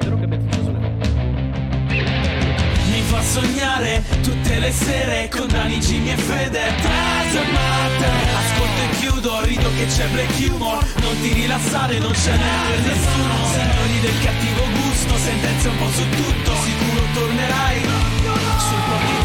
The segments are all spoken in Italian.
Spero che abbiate chiuso le Mi fa sognare tutte le sere con Dani, Jimmy Fede. Matter Ascolto e chiudo, rido che c'è black humor. Non ti rilassare, non ce n'è per nessuno. Signori del cattivo gusto, sentenze un po' su tutto. Sicuro tornerai. Sul po' di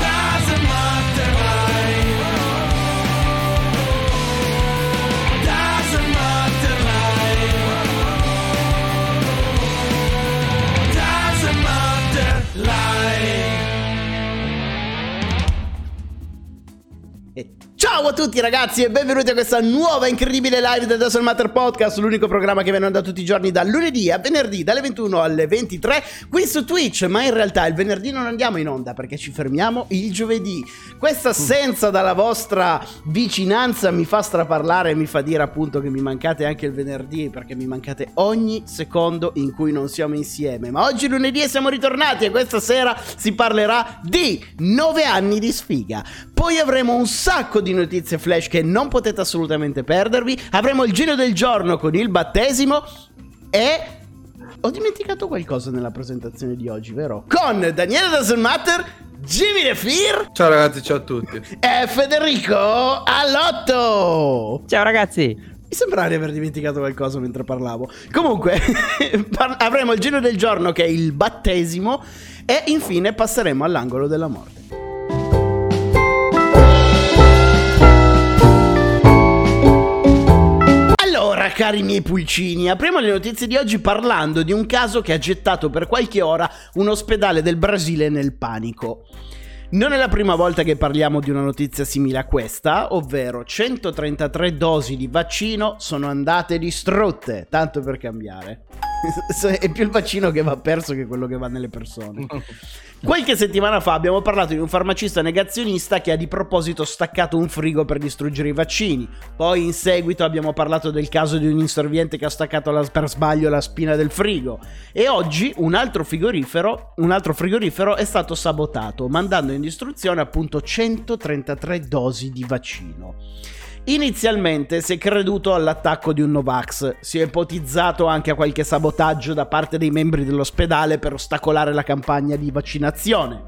ciao a tutti ragazzi e benvenuti a questa nuova incredibile live del Dazzle Matter Podcast, l'unico programma che viene da tutti i giorni dal lunedì a venerdì dalle 21 alle 23 qui su Twitch, ma in realtà il venerdì non andiamo in onda perché ci fermiamo il giovedì. Questa assenza dalla vostra vicinanza mi fa straparlare e mi fa dire appunto che mi mancate anche il venerdì perché mi mancate ogni secondo in cui non siamo insieme. Ma oggi lunedì siamo ritornati e questa sera si parlerà di 9 anni di sfiga. Poi avremo un sacco di notizie flash che non potete assolutamente perdervi. Avremo il giro del giorno con il battesimo e ho dimenticato qualcosa nella presentazione di oggi, vero? Con Daniele Doesn't Matter, Jimmy De Fear Ciao ragazzi, ciao a tutti. e Federico Allotto. Ciao ragazzi! Mi sembrava di aver dimenticato qualcosa mentre parlavo. Comunque, par- avremo il giro del giorno che è il battesimo e infine passeremo all'angolo della morte. Cari miei pulcini, apriamo le notizie di oggi parlando di un caso che ha gettato per qualche ora un ospedale del Brasile nel panico. Non è la prima volta che parliamo di una notizia simile a questa, ovvero 133 dosi di vaccino sono andate distrutte, tanto per cambiare. è più il vaccino che va perso che quello che va nelle persone. Qualche settimana fa abbiamo parlato di un farmacista negazionista che ha di proposito staccato un frigo per distruggere i vaccini. Poi in seguito abbiamo parlato del caso di un insorviente che ha staccato la- per sbaglio la spina del frigo. E oggi un altro frigorifero, un altro frigorifero è stato sabotato, mandando in distruzione appunto 133 dosi di vaccino. Inizialmente si è creduto all'attacco di un Novax, si è ipotizzato anche a qualche sabotaggio da parte dei membri dell'ospedale per ostacolare la campagna di vaccinazione.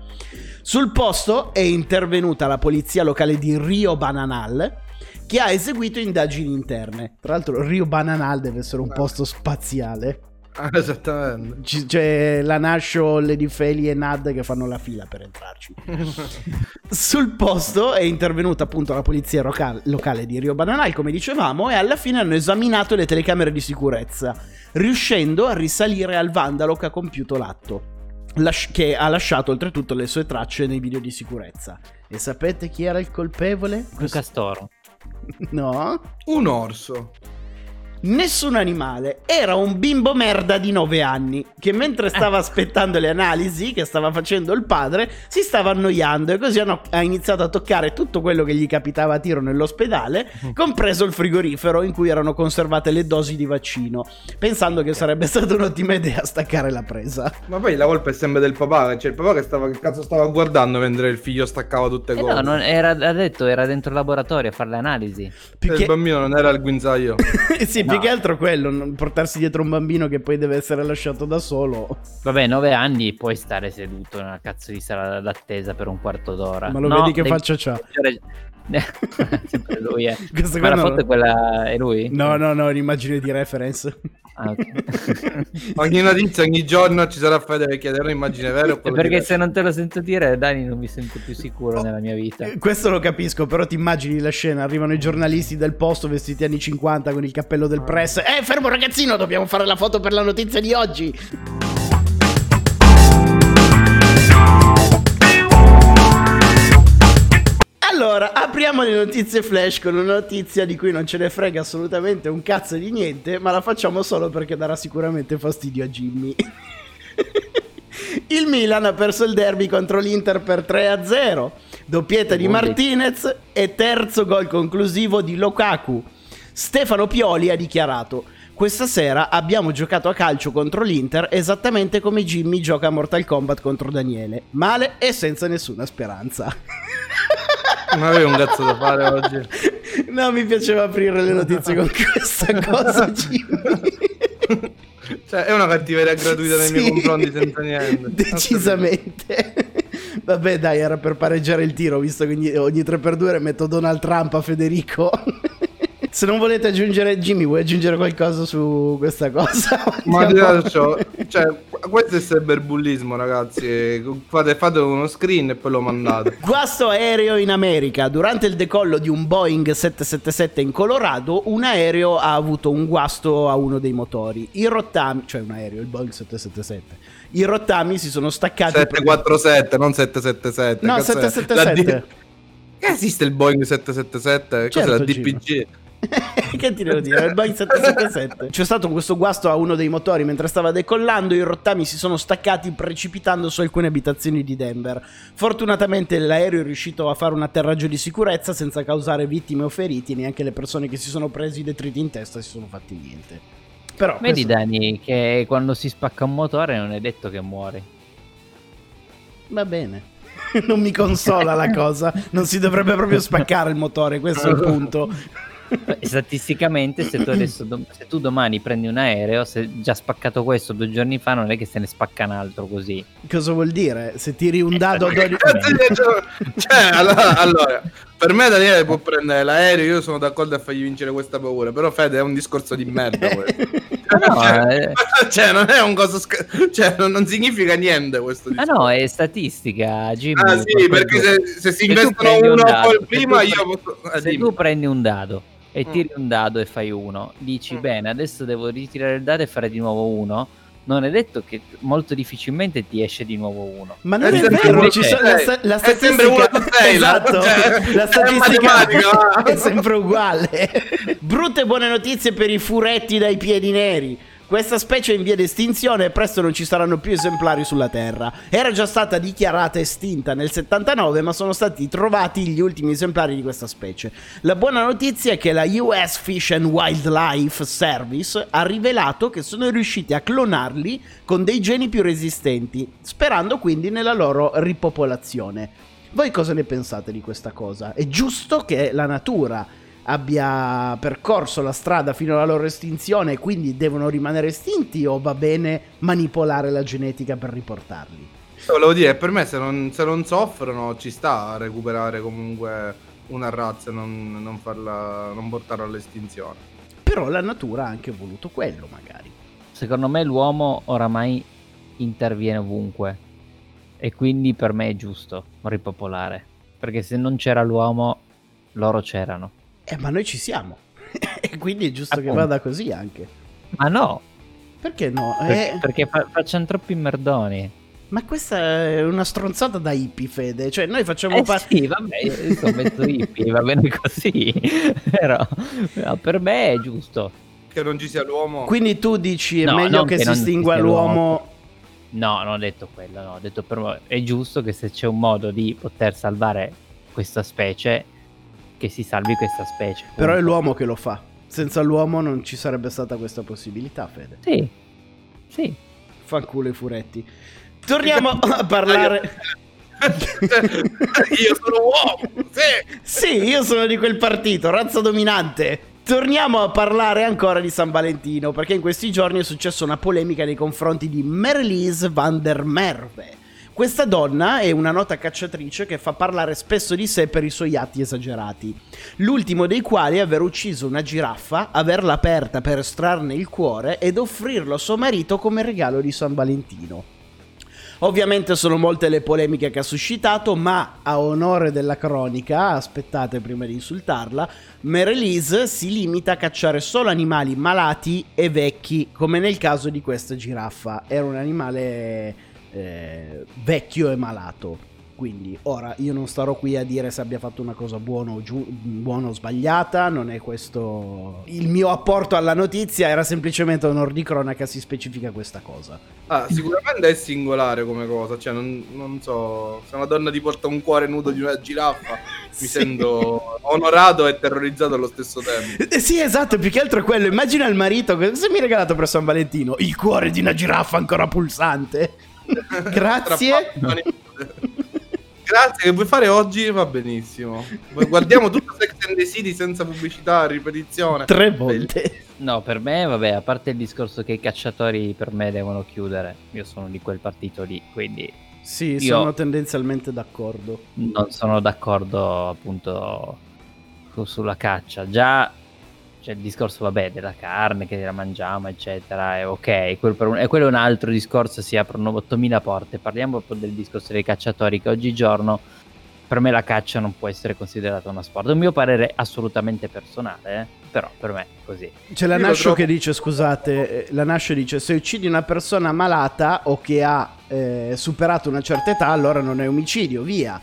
Sul posto è intervenuta la polizia locale di Rio Bananal che ha eseguito indagini interne. Tra l'altro Rio Bananal deve essere un posto spaziale. Ah, esattamente. Ci- c'è la Nascio, Lady Feli e Nad che fanno la fila per entrarci. Sul posto è intervenuta appunto la polizia roca- locale di Rio Bananal, come dicevamo, e alla fine hanno esaminato le telecamere di sicurezza, riuscendo a risalire al vandalo che ha compiuto l'atto, lasci- che ha lasciato oltretutto le sue tracce nei video di sicurezza. E sapete chi era il colpevole? Un castoro. No? Un orso. Nessun animale, era un bimbo merda di 9 anni che mentre stava aspettando le analisi che stava facendo il padre si stava annoiando e così hanno- ha iniziato a toccare tutto quello che gli capitava a tiro nell'ospedale, compreso il frigorifero in cui erano conservate le dosi di vaccino, pensando che sarebbe stata un'ottima idea staccare la presa. Ma poi la colpa è sempre del papà. Cioè, il papà che stava, che cazzo stava guardando mentre il figlio staccava tutte Eh cose. no, non era, ha detto, era dentro il laboratorio a fare le analisi. Più Il che... bambino non era il guinzaglio. sì, più che altro quello, non portarsi dietro un bambino che poi deve essere lasciato da solo. Vabbè, nove anni puoi stare seduto nella cazzo di sala d'attesa per un quarto d'ora. Ma lo No, vedi che faccia c'ha? Sempre lui, eh. Questa Ma la foto è quella... è lui? No, no, no, è un'immagine di reference. Ah, ok. ogni notizia, ogni giorno ci sarà Fede che chiederà immagine vera o perché diverso. se non te lo sento dire, Dani, non mi sento più sicuro nella mia vita. Eh, Questo lo capisco, però ti immagini la scena, arrivano i giornalisti del posto vestiti anni 50 con il cappello del press. Eh, fermo ragazzino, dobbiamo fare la foto per la notizia di oggi. Allora, apriamo le notizie flash con una notizia di cui non ce ne frega assolutamente un cazzo di niente, ma la facciamo solo perché darà sicuramente fastidio a Jimmy. Il Milan ha perso il derby contro l'Inter per 3-0, doppietta di. Martinez e terzo gol conclusivo di Lukaku. Stefano Pioli ha dichiarato questa sera abbiamo giocato a calcio contro l'Inter esattamente come Jimmy gioca a Mortal Kombat contro Daniele. Male e senza nessuna speranza. Non avevo un cazzo da fare oggi. No, mi piaceva aprire le notizie con questa cosa, Jimmy. Cioè, è una cattiveria gratuita nei miei Sì, confronti senza niente. Decisamente. Vabbè, dai, era per pareggiare il tiro, visto che ogni, ogni 3x2 metto Donald Trump a Federico. Se non volete aggiungere, Jimmy, vuoi aggiungere qualcosa su questa cosa? Ma di ciò, cioè, questo è cyberbullismo, ragazzi. Fate, fate uno screen e poi lo mandate. Guasto aereo in America. Durante il decollo di un Boeing 777 in Colorado, un aereo ha avuto un guasto a uno dei motori. I rottami, cioè un aereo, il Boeing 777. I rottami si sono staccati. 747, non 777. No, cazzo è? 777. La D- Che esiste il Boeing 777? Cos'è Certo, la Gino. Che ti devo dire? Il Boeing 777. C'è stato questo guasto a uno dei motori mentre stava decollando. I rottami si sono staccati precipitando su alcune abitazioni di Denver. Fortunatamente l'aereo è riuscito a fare un atterraggio di sicurezza senza causare vittime o feriti. Neanche le persone che si sono presi i detriti in testa si sono fatti niente. Però Vedi questo- Dani che quando si spacca un motore non è detto che muori. va bene. Non mi consola la cosa. Non si dovrebbe proprio spaccare il motore, questo è il punto. Eh, Statisticamente, se tu adesso se tu domani prendi un aereo, se già spaccato questo due giorni fa, non è che se ne spacca un altro così. Cosa vuol dire? Se tiri un dado a 12 Cazzo di- cioè, allora, allora, per me Daniele può prendere l'aereo, io sono d'accordo a fargli vincere questa paura, però Fede è un discorso di merda questo. No, cioè, eh. cioè, non è un coso sc- cioè, non, non significa niente questo Ah no, è statistica, Jimmy. Ah sì, perché se, se si investono prendi un uno dado, poi se prima io posso... eh, Se dimmi. tu prendi un dado e Mm. tiri un dado e fai uno, dici Mm. bene, adesso devo ritirare il dado e fare di nuovo uno. Non è detto che molto difficilmente ti esce di nuovo uno. Ma non È è, vero, ci sono- la, sta- la È statistica sempre uno sei, esatto, cioè, la è statistica va. è sempre uguale. Brutte buone notizie per i furetti dai piedi neri. Questa specie è in via di estinzione e presto non ci saranno più esemplari sulla Terra. Era già stata dichiarata estinta nel 79, ma sono stati trovati gli ultimi esemplari di questa specie. La buona notizia è che la US Fish and Wildlife Service ha rivelato che sono riusciti a clonarli con dei geni più resistenti, sperando quindi nella loro ripopolazione. Voi cosa ne pensate di questa cosa? È giusto che la natura abbia percorso la strada fino alla loro estinzione e quindi devono rimanere estinti o va bene manipolare la genetica per riportarli? Volevo dire, per me se non, se non soffrono ci sta a recuperare comunque una razza e non, non farla, non portarla all'estinzione. Però la natura ha anche voluto quello magari. Secondo me l'uomo oramai interviene ovunque e quindi per me è giusto ripopolare. Perché se non c'era l'uomo, loro c'erano. Eh ma noi ci siamo. e quindi è giusto che Appunto. vada così anche. Ma no, Perché no? perché, Eh, perché fa- facciano troppi merdoni. Ma questa è una stronzata da hippie, Fede. Cioè, noi facciamo Eh parte. sì, vabbè, io sono mezzo hippie, va bene così. Però no, per me è giusto. Che non ci sia l'uomo. Quindi tu dici è No, meglio non che che si estingua l'uomo. No, non ho detto quello, no, ho detto per me è giusto che se c'è un modo di poter salvare questa specie, che si salvi questa specie. Però è punto. l'uomo che lo fa. Senza l'uomo non ci sarebbe stata questa possibilità, Fede. Sì, sì. Fanculo i furetti. Torniamo a parlare. Io sono uomo, sì. Sì, io sono di quel partito, razza dominante. Torniamo a parlare ancora di San Valentino, perché in questi giorni è successa una polemica nei confronti di Marlies van der Merwe. Questa donna è una nota cacciatrice che fa parlare spesso di sé per i suoi atti esagerati. L'ultimo dei quali è aver ucciso una giraffa, averla aperta per estrarne il cuore ed offrirlo a suo marito come regalo di San Valentino. Ovviamente sono molte le polemiche che ha suscitato, ma a onore della cronaca, aspettate prima di insultarla, Marelise si limita a cacciare solo animali malati e vecchi, come nel caso di questa giraffa. Era un animale eh, vecchio e malato. Quindi ora io non starò qui a dire se abbia fatto una cosa buona o, giu- buona o sbagliata, non è questo il mio apporto alla notizia, era semplicemente onor di cronaca si specifica questa cosa. Ah, sicuramente è singolare come cosa. Cioè, non, non so. Se una donna ti porta un cuore nudo di una giraffa, mi Sì. sento onorato e terrorizzato allo stesso tempo. Eh, Sì, esatto, più che altro è quello. Immagina il marito, cosa mi hai regalato per San Valentino? Il cuore di una giraffa ancora pulsante. Grazie. Grazie, che vuoi fare oggi? Va benissimo. Guardiamo tutto Sex and the City senza pubblicità, ripetizione. Tre volte. No, per me, vabbè, a parte il discorso che i cacciatori per me devono chiudere, io sono di quel partito lì, quindi Sì, Io- sono tendenzialmente d'accordo. non sono d'accordo appunto su- sulla caccia. Già c'è il discorso, vabbè, della carne che la mangiamo, eccetera, è ok, quello per un- e quello è un altro discorso, si aprono 8000 porte. Parliamo proprio del discorso dei cacciatori che oggigiorno per me la caccia non può essere considerata uno sport. È un mio parere assolutamente personale, eh, però per me è così. C'è la Nascio trovo- che dice, scusate, eh, la Nascio dice se uccidi una persona malata o che ha eh, superato una certa età, allora non è omicidio, via.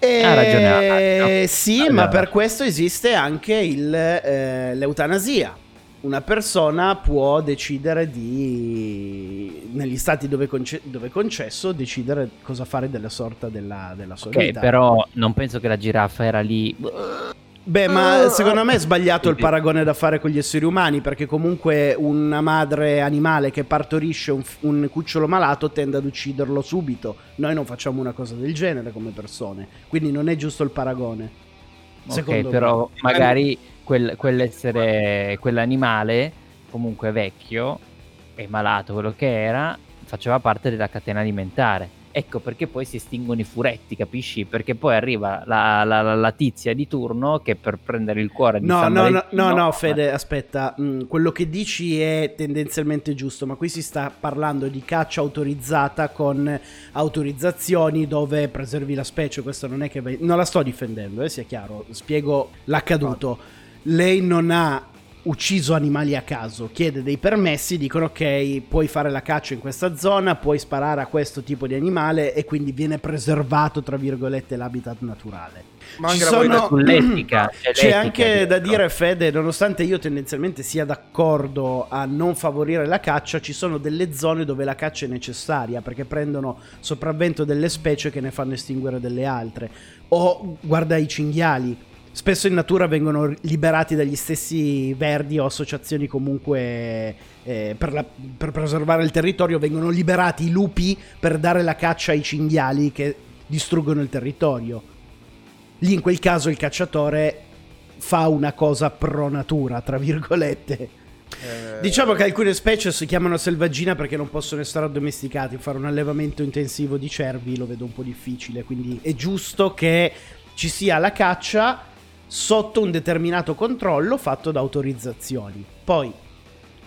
E Ha ragione, sì, ha- ma per questo esiste anche il, eh, l'eutanasia. Una persona può decidere di, negli stati dove, conce- dove è concesso, decidere cosa fare della sorta della, della sua Ok, vita. però non penso che la giraffa era lì. Beh, ma Ah. secondo me è sbagliato il paragone da fare con gli esseri umani, perché comunque una madre animale che partorisce un, un cucciolo malato tende ad ucciderlo subito. Noi non facciamo una cosa del genere come persone, quindi non è giusto il paragone. Ok, Secondo però me. magari quel- quell'essere, quell'animale comunque vecchio e malato, quello che era, faceva parte della catena alimentare. Ecco perché poi si estinguono i furetti, capisci? Perché poi arriva la, la- la- la tizia di turno che per prendere il cuore di No, San no, no, Valentino- no, no, Fede, aspetta, mm, quello che dici è tendenzialmente giusto, ma qui si sta parlando di caccia autorizzata con autorizzazioni dove preservi la specie, questo non è che... Non la sto difendendo, eh, sia chiaro, spiego l'accaduto. Lei non ha ucciso animali a caso, chiede dei permessi, dicono ok, puoi fare la caccia in questa zona, puoi sparare a questo tipo di animale e quindi viene preservato, tra virgolette, l'habitat naturale. Ma Ci sono- qualità- sull'etica, c'è C'è l'etica anche da dietro. dire, Fede, nonostante io tendenzialmente sia d'accordo a non favorire la caccia, ci sono delle zone dove la caccia è necessaria perché prendono sopravvento delle specie che ne fanno estinguere delle altre. O guarda i cinghiali. Spesso in natura vengono liberati dagli stessi verdi o associazioni comunque eh, per, la- per preservare il territorio, vengono liberati i lupi per dare la caccia ai cinghiali che distruggono il territorio. Lì in quel caso il cacciatore fa una cosa pro natura, tra virgolette. eh, Diciamo che alcune specie si chiamano selvaggina perché non possono essere addomesticati. Fare un allevamento intensivo di cervi lo vedo un po' difficile. Quindi è giusto che ci sia la caccia sotto un determinato controllo fatto da autorizzazioni. Poi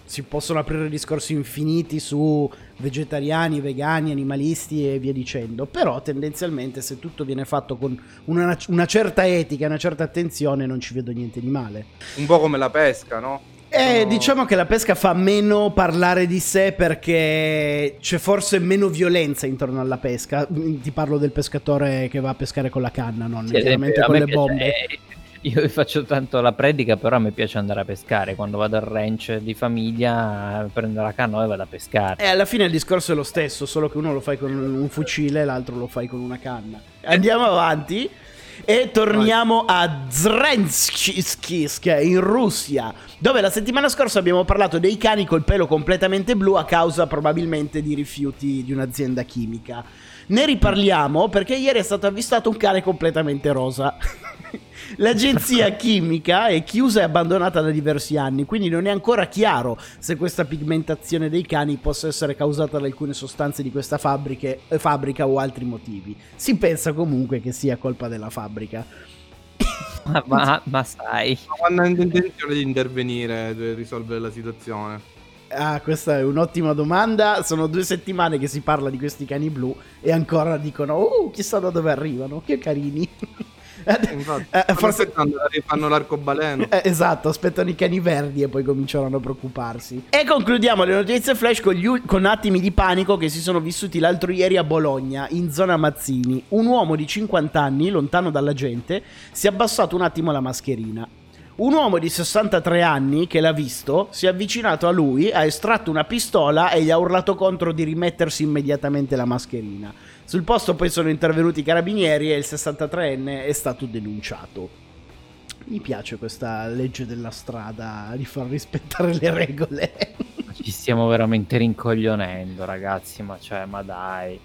si possono aprire discorsi infiniti su vegetariani, vegani, animalisti e via dicendo. Però tendenzialmente se tutto viene fatto con una, una certa etica e una certa attenzione non ci vedo niente di male. Un po' come la pesca, no? Eh, diciamo che la pesca fa meno parlare di sé perché c'è forse meno violenza intorno alla pesca. Ti parlo del pescatore che va a pescare con la canna, non Sì, chiaramente con le bombe. eh, io faccio tanto la predica, però a me piace andare a pescare. Quando vado al ranch di famiglia, prendo la canoa e vado a pescare. E alla fine il discorso è lo stesso, solo che uno lo fai con un fucile e l'altro lo fai con una canna. Andiamo avanti e torniamo a Zrenskis in Russia, dove la settimana scorsa abbiamo parlato dei cani col pelo completamente blu a causa probabilmente di rifiuti di un'azienda chimica. Ne riparliamo perché ieri è stato avvistato un cane completamente rosa. L'agenzia chimica è chiusa e abbandonata da diversi anni, quindi non è ancora chiaro se questa pigmentazione dei cani possa essere causata da alcune sostanze di questa fabbriche- eh, fabbrica o altri motivi. Si pensa comunque che sia colpa della fabbrica. Ma, ma- ma sai, Ma Quando hanno intenzione di intervenire per risolvere la situazione? Ah, questa è un'ottima domanda. Sono due settimane che si parla di questi cani blu e ancora dicono, oh, chissà da dove arrivano, che carini. Infatti, Eh, forse- aspettando fanno l'arcobaleno. Eh, esatto, aspettano i cani verdi e poi cominceranno a preoccuparsi. E concludiamo le notizie flash con, gli ul- con attimi di panico che si sono vissuti l'altro ieri a Bologna, in zona Mazzini. Un uomo di 50 anni, lontano dalla gente, si è abbassato un attimo la mascherina. Un uomo di 63 anni che l'ha visto si è avvicinato a lui, ha estratto una pistola e gli ha urlato contro di rimettersi immediatamente la mascherina. Sul posto poi sono intervenuti i carabinieri e il 63enne è stato denunciato. Mi piace questa legge della strada di far rispettare le regole. ci stiamo veramente rincoglionendo, ragazzi. Ma cioè, ma dai.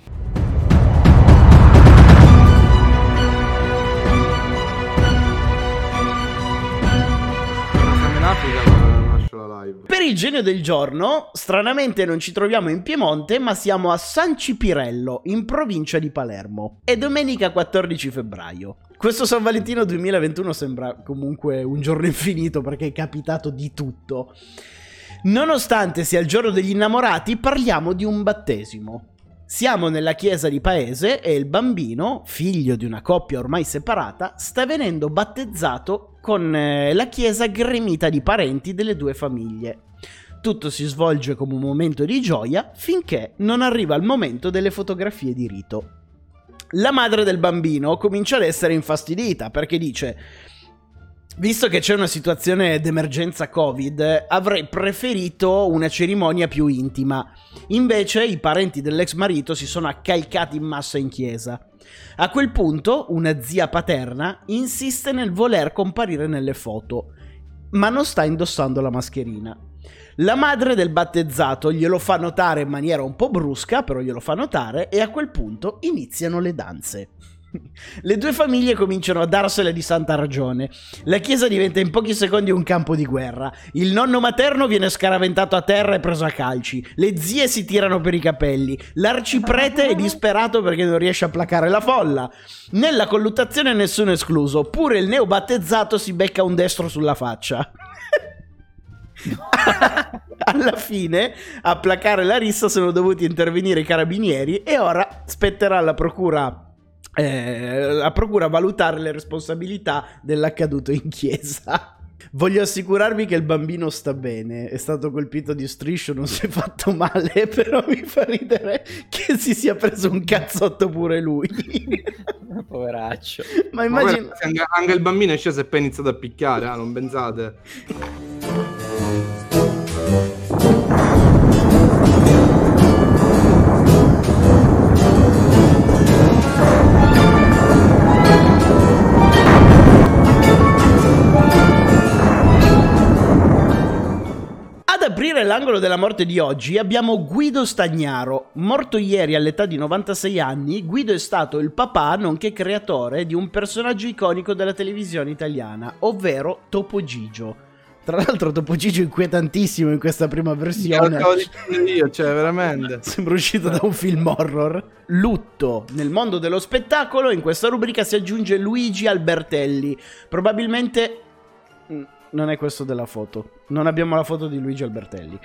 Siamo in Africa, Per il genio del giorno, stranamente non ci troviamo in Piemonte, ma siamo a San Cipirello, in provincia di Palermo. È domenica 14 febbraio. Questo San Valentino 2021 sembra comunque un giorno infinito perché è capitato di tutto. Nonostante sia il giorno degli innamorati, parliamo di un battesimo. Siamo nella chiesa di paese e il bambino, figlio di una coppia ormai separata, sta venendo battezzato con eh, la chiesa gremita di parenti delle due famiglie. Tutto si svolge come un momento di gioia finché non arriva il momento delle fotografie di rito. La madre del bambino comincia ad essere infastidita perché dice Visto che c'è una situazione d'emergenza Covid, avrei preferito una cerimonia più intima. Invece i parenti dell'ex marito si sono accalcati in massa in chiesa. A quel punto una zia paterna insiste nel voler comparire nelle foto, ma non sta indossando la mascherina. La madre del battezzato glielo fa notare in maniera un po' brusca, però glielo fa notare, e a quel punto iniziano le danze. Le due famiglie cominciano a darsela di santa ragione. La chiesa diventa in pochi secondi un campo di guerra. Il nonno materno viene scaraventato a terra e preso a calci. Le zie si tirano per i capelli. L'arciprete è disperato perché non riesce a placare la folla. Nella colluttazione nessuno escluso. Pure il neobattezzato si becca un destro sulla faccia. Alla fine, a placare la rissa sono dovuti intervenire i carabinieri e ora spetterà alla procura eh, la procura valutare le responsabilità dell'accaduto in chiesa. Voglio assicurarvi che il bambino sta bene, è stato colpito di striscio, non si è fatto male, però mi fa ridere che si sia preso un cazzotto pure lui. Poveraccio. Ma immagino... Anche, anche, il bambino è sceso e poi ha iniziato a picchiare, ah, non pensate? Aprire l'angolo della morte di oggi abbiamo Guido Stagnaro. Morto ieri all'età di 96 anni, Guido è stato il papà nonché creatore di un personaggio iconico della televisione italiana, ovvero Topo Gigio. Tra l'altro Topo Gigio inquietantissimo in questa prima versione. Io, cioè, veramente. Sembra uscito da un film horror. Lutto. Nel mondo dello spettacolo, in questa rubrica si aggiunge Luigi Albertelli. Probabilmente mm, non è questo della foto. Non abbiamo la foto di Luigi Albertelli.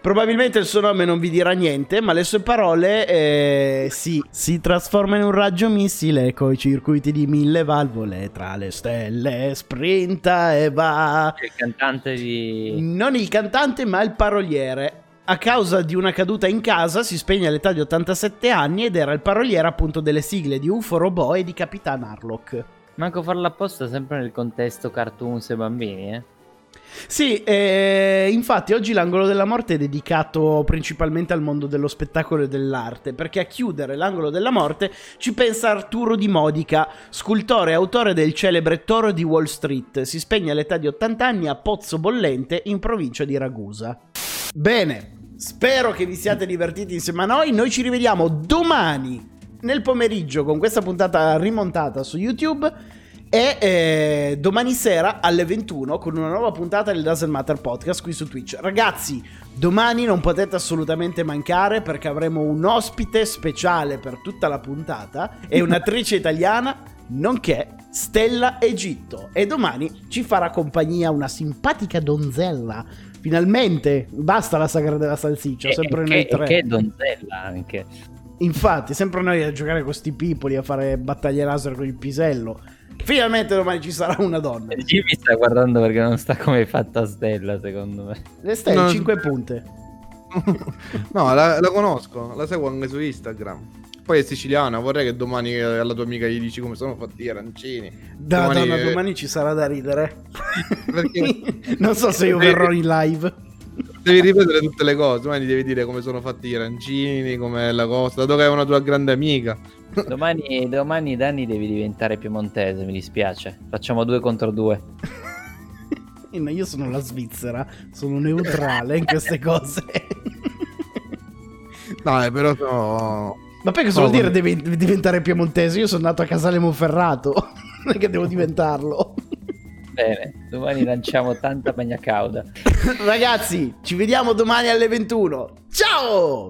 Probabilmente il suo nome non vi dirà niente, ma le sue parole eh, sì, si trasforma in un raggio missile coi circuiti di mille valvole tra le stelle, sprinta e va. Il cantante di... Non il cantante, ma il paroliere. A causa di una caduta in casa si spegne all'età di 87 anni ed era il paroliere appunto delle sigle di UFO Robot e di Capitan Harlock. Manco farlo apposta sempre nel contesto cartoons e bambini, eh? Sì, eh, infatti oggi l'angolo della morte è dedicato principalmente al mondo dello spettacolo e dell'arte, perché a chiudere l'angolo della morte ci pensa Arturo Di Modica, scultore e autore del celebre Toro di Wall Street. Si spegne all'età di 80 anni a Pozzo Bollente, in provincia di Ragusa. Bene, spero che vi siate divertiti insieme a noi. Noi ci rivediamo domani nel pomeriggio con questa puntata rimontata su YouTube e eh, domani sera alle 21 con una nuova puntata del Doesn't Matter Podcast qui su Twitch. Ragazzi, domani non potete assolutamente mancare perché avremo un ospite speciale per tutta la puntata e un'attrice italiana nonché Stella Egitto. E domani ci farà compagnia una simpatica donzella. Finalmente, basta la sagra della salsiccia, e, sempre e noi che, tre. Che donzella anche. Infatti, sempre noi a giocare con sti pipoli, a fare battaglie laser con il pisello. Finalmente domani ci sarà una donna. Jimmy sta guardando perché non sta come è fatta Stella, secondo me. Le stelle, No. 5 punte. no, la, la conosco, la seguo anche su Instagram. Poi è siciliana, vorrei che domani alla tua amica gli dici come sono fatti gli arancini. Da, Domani, donna, domani ci sarà da ridere. Perché? non so se io verrò in live. Devi ripetere tutte le cose, domani devi dire come sono fatti gli arancini, com'è la cosa, dato che è una tua grande amica. Domani, domani Danny devi diventare piemontese, mi dispiace. Facciamo due contro due. Eh, no, Io sono la Svizzera, sono neutrale in queste cose. Dai, però sono... Ma poi cosa No, vuol dire devi diventare piemontese? Io sono nato a Casale Monferrato, non è che devo diventarlo. Bene. Domani lanciamo tanta bagna cauda. Ragazzi, ci vediamo domani alle 21. Ciao!